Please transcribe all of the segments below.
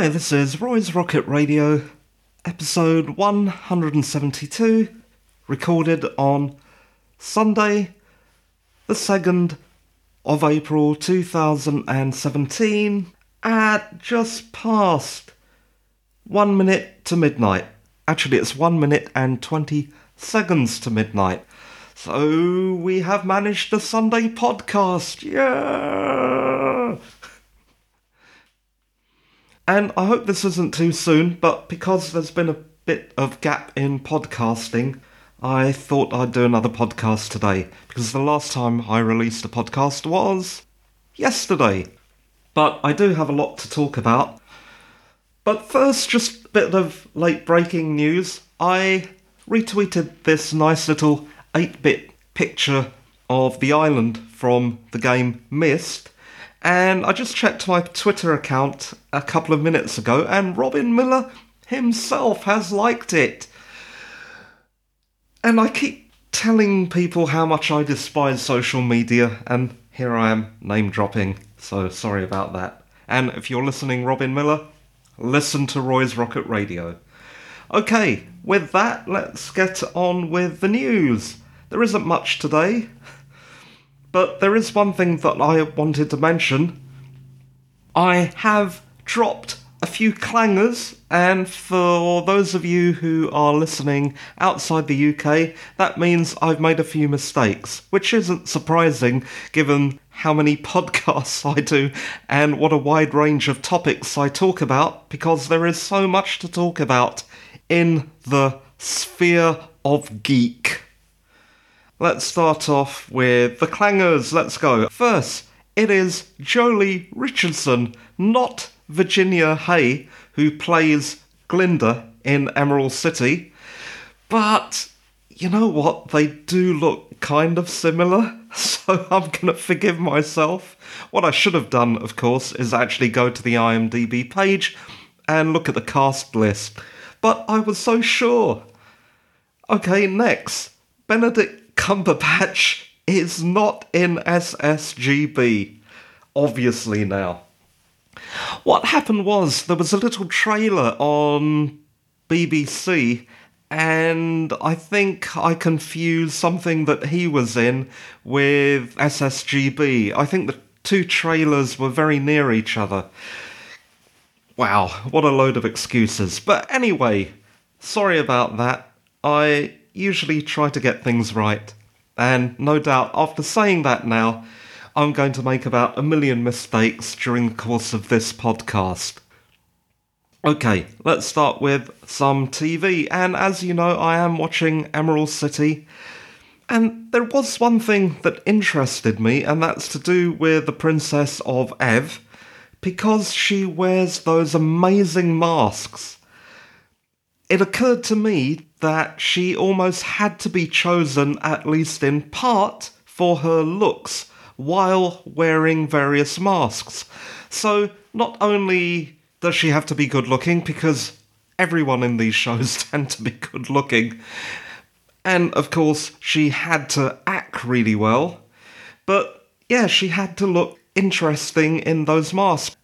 Hi, this is Roy's Rocket Radio, episode 172, recorded on Sunday, the 2nd of April 2017, at just past one minute to midnight. Actually, it's one minute and 20 seconds to midnight. So we have managed the Sunday podcast. Yeah! And I hope this isn't too soon, but because there's been a bit of gap in podcasting, I thought I'd do another podcast today. Because the last time I released a podcast was yesterday. But I do have a lot to talk about. But first, just a bit of late breaking news. I retweeted this nice little 8 bit picture of the island from the game Myst and I just checked my Twitter account a couple of minutes ago, and Robyn Miller himself has liked it. And I keep telling people how much I despise social media, and here I am name dropping, so sorry about that. And if you're listening, Robyn Miller, listen to Roy's Rocket Radio. Okay, with that, let's get on with the news. There isn't much today. But there is one thing that I wanted to mention. I have dropped a few clangers, and for those of you who are listening outside the UK, that means I've made a few mistakes, which isn't surprising given how many podcasts I do and what a wide range of topics I talk about, because there is so much to talk about in the sphere of geek. Let's start off with the clangers. Let's go. First, it is Joely Richardson, not Virginia Hay, who plays Glinda in Emerald City. But you know what? They do look kind of similar, so I'm gonna forgive myself. What I should have done, of course, is actually go to the IMDb page and look at the cast list. But I was so sure. Okay, next. Benedict Cumberbatch is not in SSGB. Obviously, now. What happened was there was a little trailer on BBC, and I think I confused something that he was in with SSGB. I think the two trailers were very near each other. Wow, what a load of excuses. But anyway, sorry about that. I usually try to get things right. And no doubt, after saying that now, I'm going to make about a million mistakes during the course of this podcast. Okay, let's start with some TV. And as you know, I am watching Emerald City. And there was one thing that interested me, and that's to do with the Princess of Ev, because she wears those amazing masks. It occurred to me that she almost had to be chosen, at least in part, for her looks while wearing various masks. So, not only does she have to be good looking, because everyone in these shows tend to be good looking, and of course, she had to act really well, but yeah, she had to look interesting in those masks.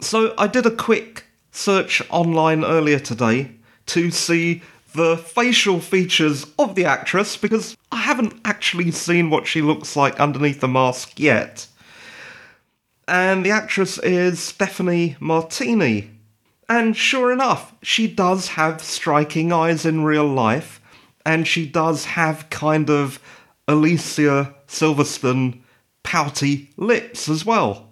So, I did a quick search online earlier today to see the facial features of the actress because I haven't actually seen what she looks like underneath the mask yet. And the actress is Stephanie Martini. And sure enough, she does have striking eyes in real life, and she does have kind of Alicia Silverstone pouty lips as well.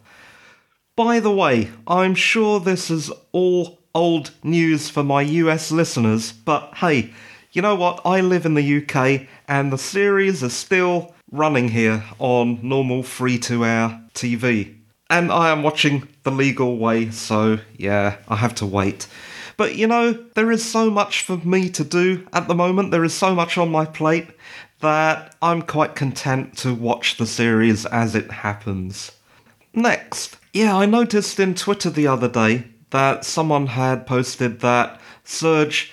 By the way, I'm sure this is all old news for my US listeners, but hey, you know what? I live in the UK and the series is still running here on normal free to air TV. And I am watching the legal way, so yeah, I have to wait. But you know, there is so much for me to do at the moment, there is so much on my plate that I'm quite content to watch the series as it happens. Next, yeah, I noticed in Twitter the other day that someone had posted that Serj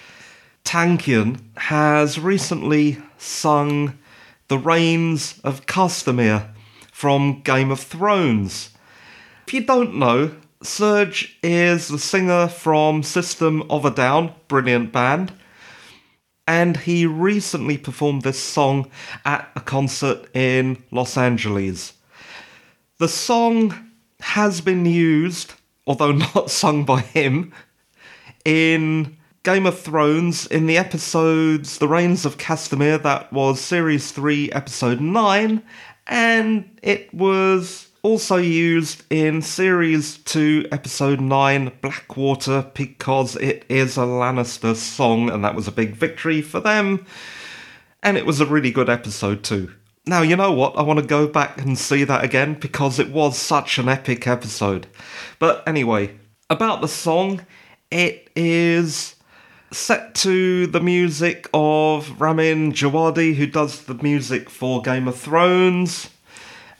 Tankian has recently sung The Rains of Castamere from Game of Thrones. If you don't know, Serge is the singer from System of a Down, brilliant band, and he recently performed this song at a concert in Los Angeles. The song has been used, although not sung by him, in Game of Thrones in the episodes The Rains of Castamere, that was Series 3, Episode 9, and it was also used in Series 2, Episode 9, Blackwater, because it is a Lannister song, and that was a big victory for them. And it was a really good episode too. Now, you know what? I want to go back and see that again because it was such an epic episode. But anyway, about the song, it is set to the music of Ramin Djawadi, who does the music for Game of Thrones.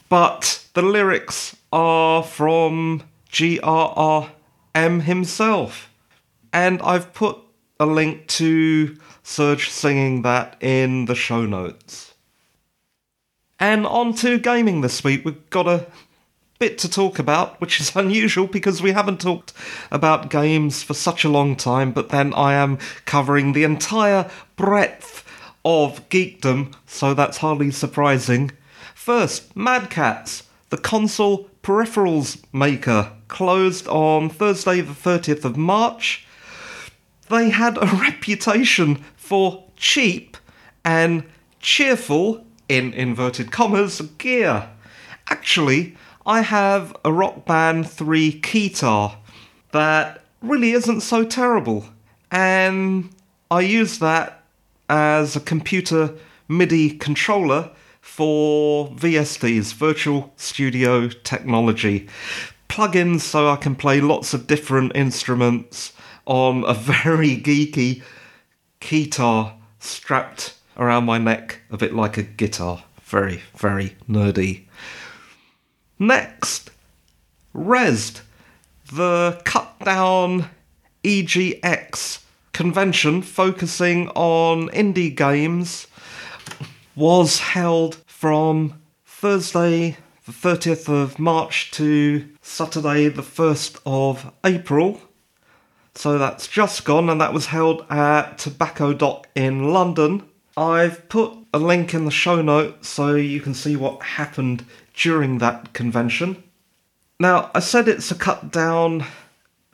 But the lyrics are from GRRM himself. And I've put a link to Serj singing that in the show notes. And on to gaming this week. We've got a bit to talk about, which is unusual because we haven't talked about games for such a long time, but then I am covering the entire breadth of geekdom, so that's hardly surprising. First, Mad Catz, the console peripherals maker, closed on Thursday, the 30th of March. They had a reputation for cheap and cheerful, in inverted commas, gear. Actually, I have a Rock Band 3 keytar that really isn't so terrible, and I use that as a computer MIDI controller for VSTs, Virtual Studio Technology. Plugins so I can play lots of different instruments on a very geeky keytar strapped around my neck, a bit like a guitar. Very, very nerdy. Next, Rezzed, the cut down EGX convention focusing on indie games, was held from Thursday, the 30th of March, to Saturday, the 1st of April. So that's just gone, and that was held at Tobacco Dock in London. I've put a link in the show notes so you can see what happened during that convention. Now, I said it's a cut down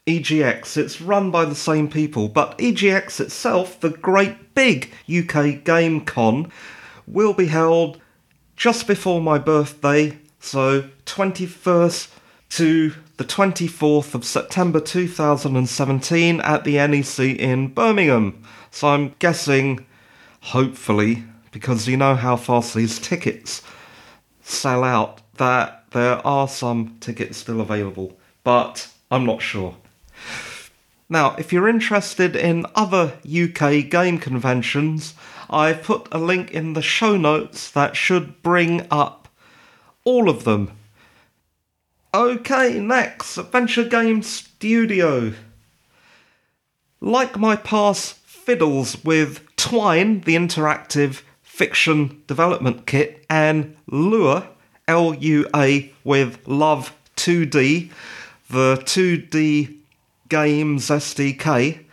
EGX, it's run by the same people, but EGX itself, the great big UK Game Con, will be held just before my birthday, so 21st to the 24th of September 2017 at the NEC in Birmingham. So I'm guessing, hopefully, because you know how fast these tickets sell out that there are some tickets still available, but I'm not sure. Now, if you're interested in other UK game conventions, I've put a link in the show notes that should bring up all of them. Okay, next, Adventure Game Studio. Like my past fiddles with Twine, the interactive fiction development kit, and Lua, L U A, with Love 2D, the 2D games SDK,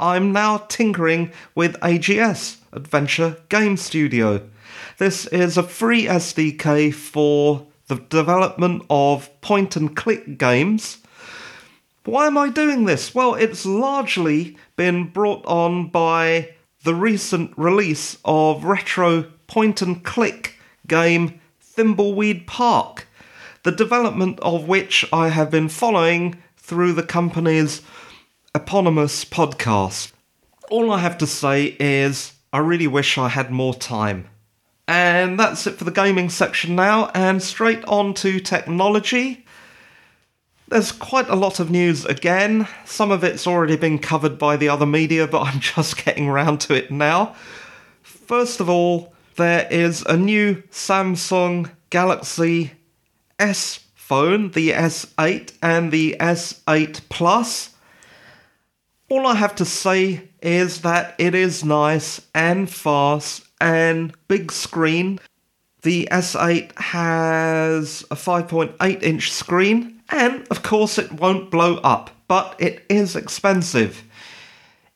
I'm now tinkering with AGS, Adventure Game Studio. This is a free SDK for the development of point and click games. Why am I doing this? Well, it's largely been brought on by the recent release of retro point and click game Thimbleweed Park, the development of which I have been following through the company's eponymous podcast. All I have to say is, I really wish I had more time. And that's it for the gaming section now, and straight on to technology. There's quite a lot of news again. Some of it's already been covered by the other media, but I'm just getting around to it now. First of all, there is a new Samsung Galaxy S phone, the S8 and the S8 Plus. All I have to say is that it is nice and fast and big screen. The The S8 has a 5.8 inch screen, and of course, it won't blow up, but it is expensive.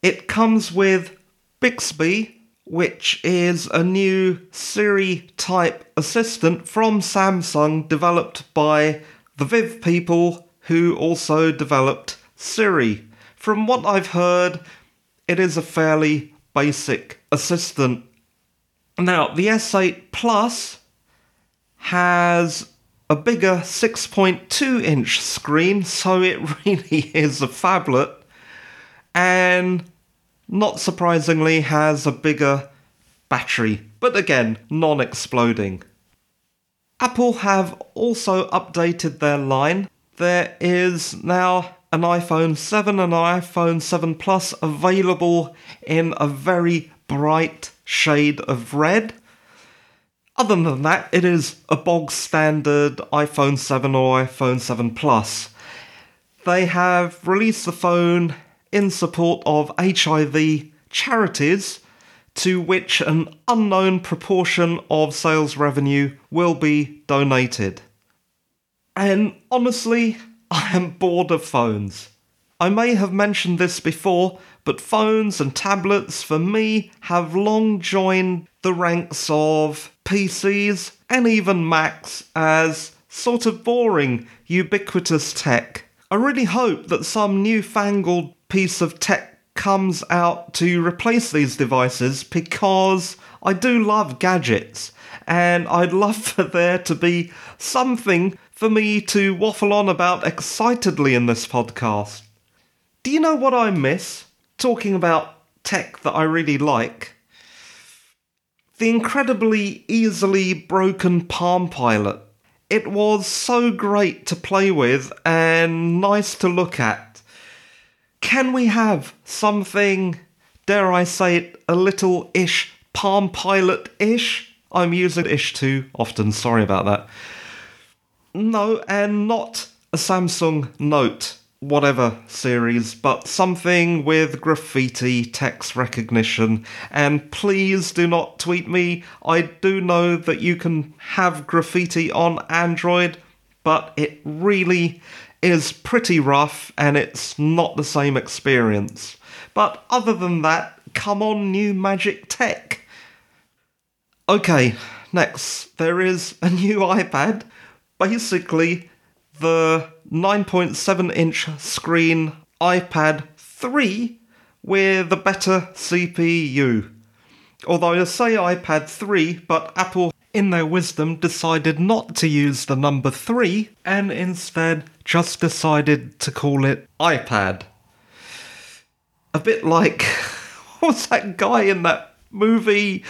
It comes with Bixby, which is a new Siri type assistant from Samsung developed by the Viv people who also developed Siri. From what I've heard, it is a fairly basic assistant. Now, the S8 Plus has a bigger 6.2 inch screen, so it really is a phablet, and not surprisingly has a bigger battery, but again, non exploding. Apple have also updated their line. There is now an iPhone 7 and an iPhone 7 Plus available in a very bright shade of red. Other than that, it is a bog standard iPhone 7 or iPhone 7 Plus. They have released the phone in support of HIV charities to which an unknown proportion of sales revenue will be donated. And honestly, I am bored of phones. I may have mentioned this before, but phones and tablets for me have long joined the ranks of PCs and even Macs as sort of boring, ubiquitous tech. I really hope that some newfangled piece of tech comes out to replace these devices because I do love gadgets and I'd love for there to be something for me to waffle on about excitedly in this podcast. Do you know what I miss? Talking about tech that I really like. The incredibly easily broken Palm Pilot. It was so great to play with and nice to look at can we have something, dare I say it, a little ish Palm Pilot ish? I'm using ish too often, sorry about that. No, and not a Samsung Note, whatever series, but something with graffiti text recognition. And please do not tweet me. I do know that you can have graffiti on Android, but it really is pretty rough and it's not the same experience. But other than that, come on, new magic tech. Okay, next, there is a new iPad. Basically, the 9.7 inch screen iPad 3 with a better CPU. Although I say iPad 3, but Apple in their wisdom, decided not to use the number 3 and instead just decided to call it iPad. A bit like, what was that guy in that movie?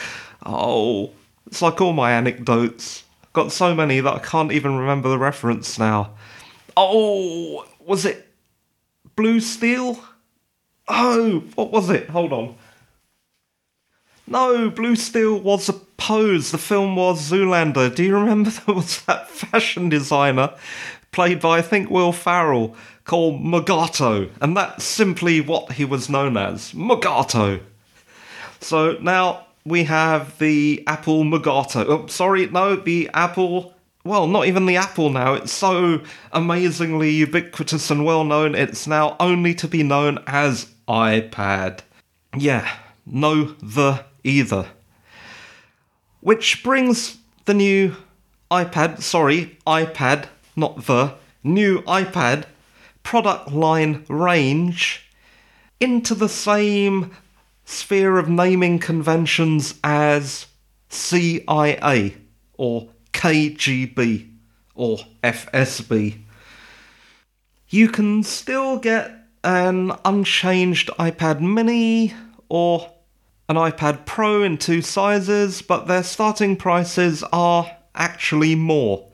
Oh, it's like all my anecdotes. Got so many that I can't even remember the reference now. Oh, was it Blue Steel? Oh, what was it? Hold on. No, Blue Steel was a pose. The film was Zoolander. Do you remember there was that fashion designer played by, I think, Will Ferrell called Mugatu? And that's simply what he was known as Mugatu. So now we have the Apple Mugatu. Oh, sorry, no, the Apple. Well, not even the Apple now. It's so amazingly ubiquitous and well known, it's now only to be known as iPad. Yeah, no the either. Which brings the new iPad, sorry, iPad, not the, new iPad product line range into the same sphere of naming conventions as CIA or KGB or FSB. You can still get an unchanged iPad mini or an iPad Pro in two sizes, but their starting prices are actually more.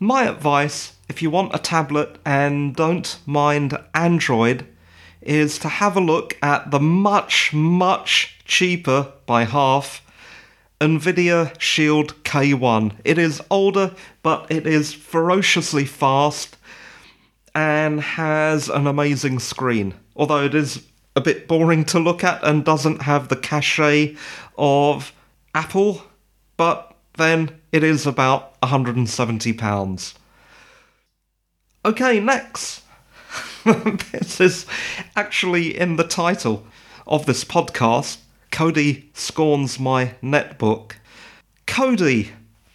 My advice, if you want a tablet and don't mind Android, is to have a look at the much, much cheaper by half Nvidia Shield K1. It is older, but it is ferociously fast and has an amazing screen. Although it is a bit boring to look at and doesn't have the cachet of Apple, but then it is about £170. Okay, next. this is actually in the title of this podcast. Kodi scorns my netbook. Kodi,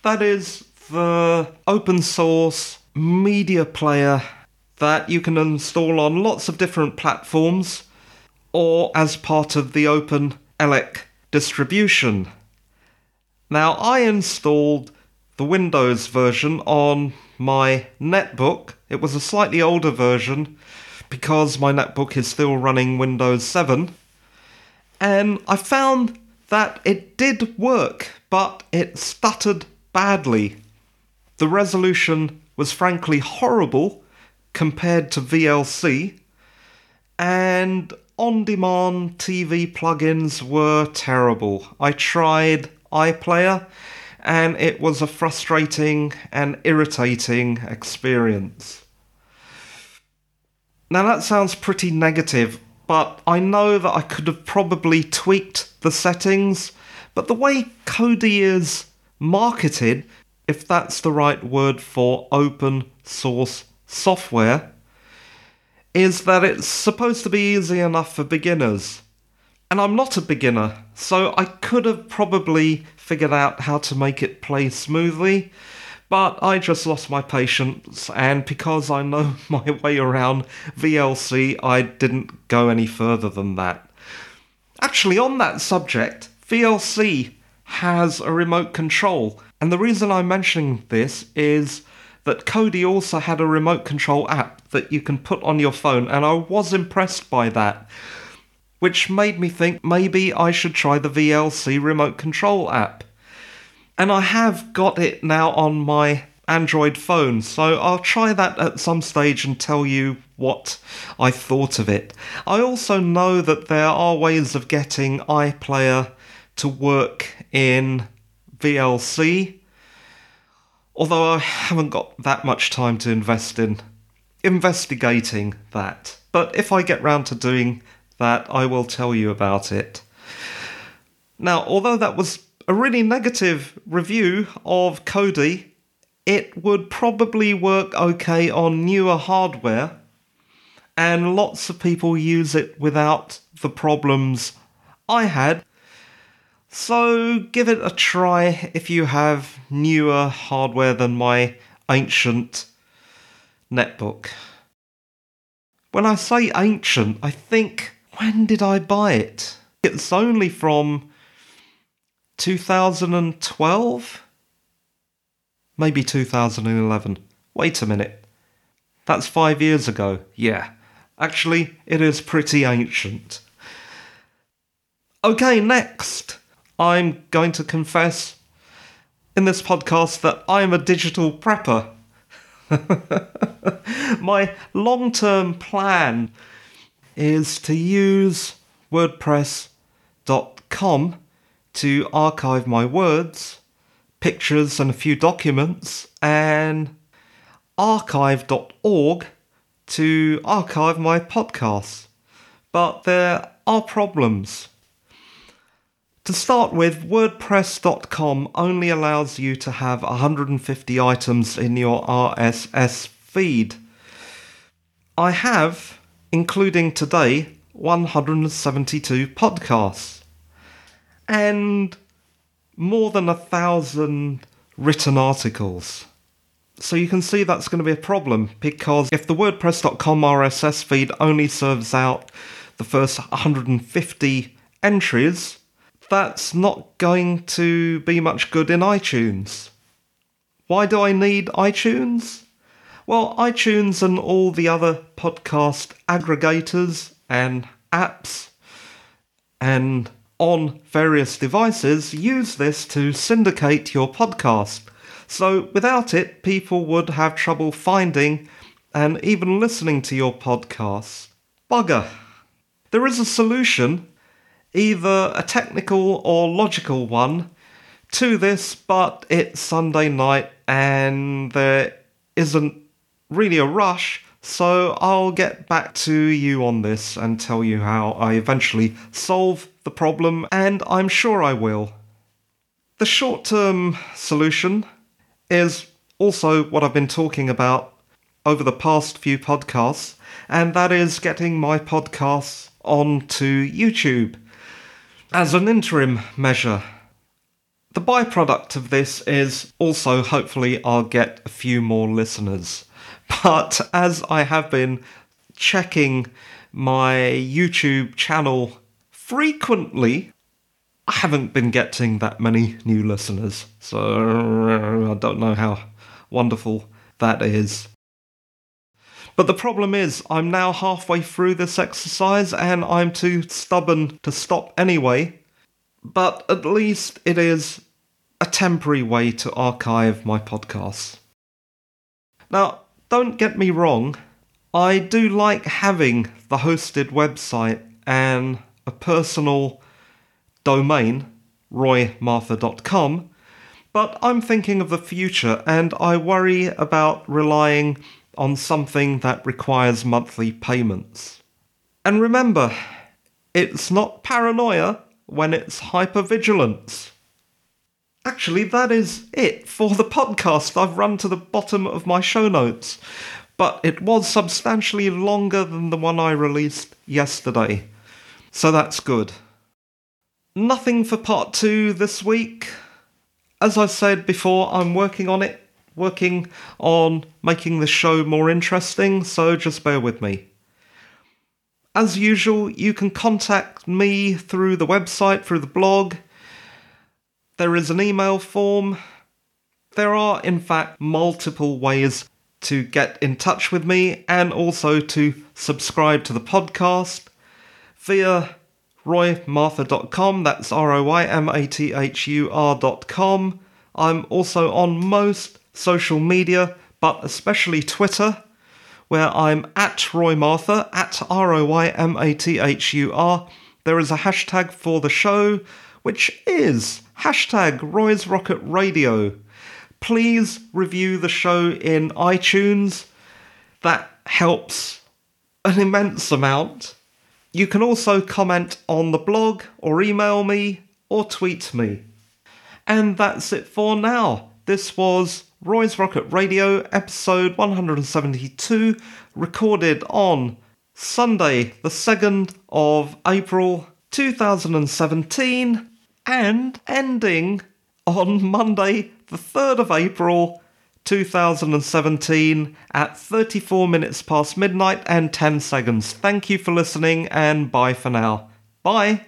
that is the open source media player that you can install on lots of different platforms or as part of the Open Elec distribution. Now, I installed the Windows version on my netbook. It was a slightly older version because my netbook is still running Windows 7. And I found that it did work, but it stuttered badly. The resolution was frankly horrible compared to VLC, and on demand TV plugins were terrible. I tried iPlayer and it was a frustrating and irritating experience. Now, that sounds pretty negative, but I know that I could have probably tweaked the settings, but the way Kodi is marketed, if that's the right word for open source software, is that it's supposed to be easy enough for beginners. And I'm not a beginner, so I could have probably figured out how to make it play smoothly, but I just lost my patience, and because I know my way around VLC, I didn't go any further than that. Actually, on that subject, VLC has a remote control, and the reason I'm mentioning this is that Kodi also had a remote control app that you can put on your phone, and I was impressed by that which made me think maybe I should try the VLC remote control app. And I have got it now on my Android phone, so I'll try that at some stage and tell you what I thought of it. I also know that there are ways of getting iPlayer to work in VLC, although I haven't got that much time to invest in investigating that. But if I get round to doing that I will tell you about it. Now, although that was a really negative review of Kodi, it would probably work okay on newer hardware, and lots of people use it without the problems I had. So give it a try if you have newer hardware than my ancient netbook. When I say ancient, I think when did I buy it? It's only from 2012? Maybe 2011. Wait a minute. That's five years ago. Yeah. Actually, it is pretty ancient. Okay, next. I'm going to confess in this podcast that I'm a digital prepper. My long term plan is to use WordPress.com to archive my words, pictures, and a few documents, and archive.org to archive my podcasts. But there are problems. To start with, WordPress.com only allows you to have 150 items in your RSS feed. I have including today 172 podcasts and more than a thousand written articles. So you can see that's going to be a problem because if the WordPress.com RSS feed only serves out the first 150 entries, that's not going to be much good in iTunes. Why do I need iTunes? Well, iTunes and all the other podcast aggregators and apps and on various devices use this to syndicate your podcast. So without it, people would have trouble finding and even listening to your podcast. Bugger. There is a solution, either a technical or logical one, to this, but it's Sunday night and there isn't really a rush, so I'll get back to you on this and tell you how I eventually solve the problem, and I'm sure I will. The short term solution is also what I've been talking about over the past few podcasts, and that is getting my podcasts onto YouTube as an interim measure. The byproduct of this is also hopefully I'll get a few more listeners. But as I have been checking my YouTube channel frequently, I haven't been getting that many new listeners. So I don't know how wonderful that is. But the problem is, I'm now halfway through this exercise and I'm too stubborn to stop anyway. But at least it is a temporary way to archive my podcasts. Now, don't get me wrong, I do like having the hosted website and a personal domain, roymathur.com, but I'm thinking of the future and I worry about relying on something that requires monthly payments. And remember, it's not paranoia when it's hypervigilance. Actually, that is it for the podcast. I've run to the bottom of my show notes, but it was substantially longer than the one I released yesterday. So that's good. Nothing for part two this week. As I said before, I'm working on it, working on making the show more interesting, so just bear with me. As usual, you can contact me through the website, through the blog. There is an email form. There are, in fact, multiple ways to get in touch with me and also to subscribe to the podcast via roymathur.com. That's R O Y M A T H U R.com. I'm also on most social media, but especially Twitter, where I'm at Roy Mathur, at R O Y M A T H U R. There is a hashtag for the show, which is hashtag Roy's Rocket Radio. Please review the show in iTunes. That helps an immense amount. You can also comment on the blog, or email me, or tweet me. And that's it for now. This was Roy's Rocket Radio, episode 172, recorded on Sunday, the 2nd of April 2017, and ending on Monday, the 3rd of April 2017 at 34 minutes past midnight and 10 seconds. Thank you for listening and bye for now. Bye.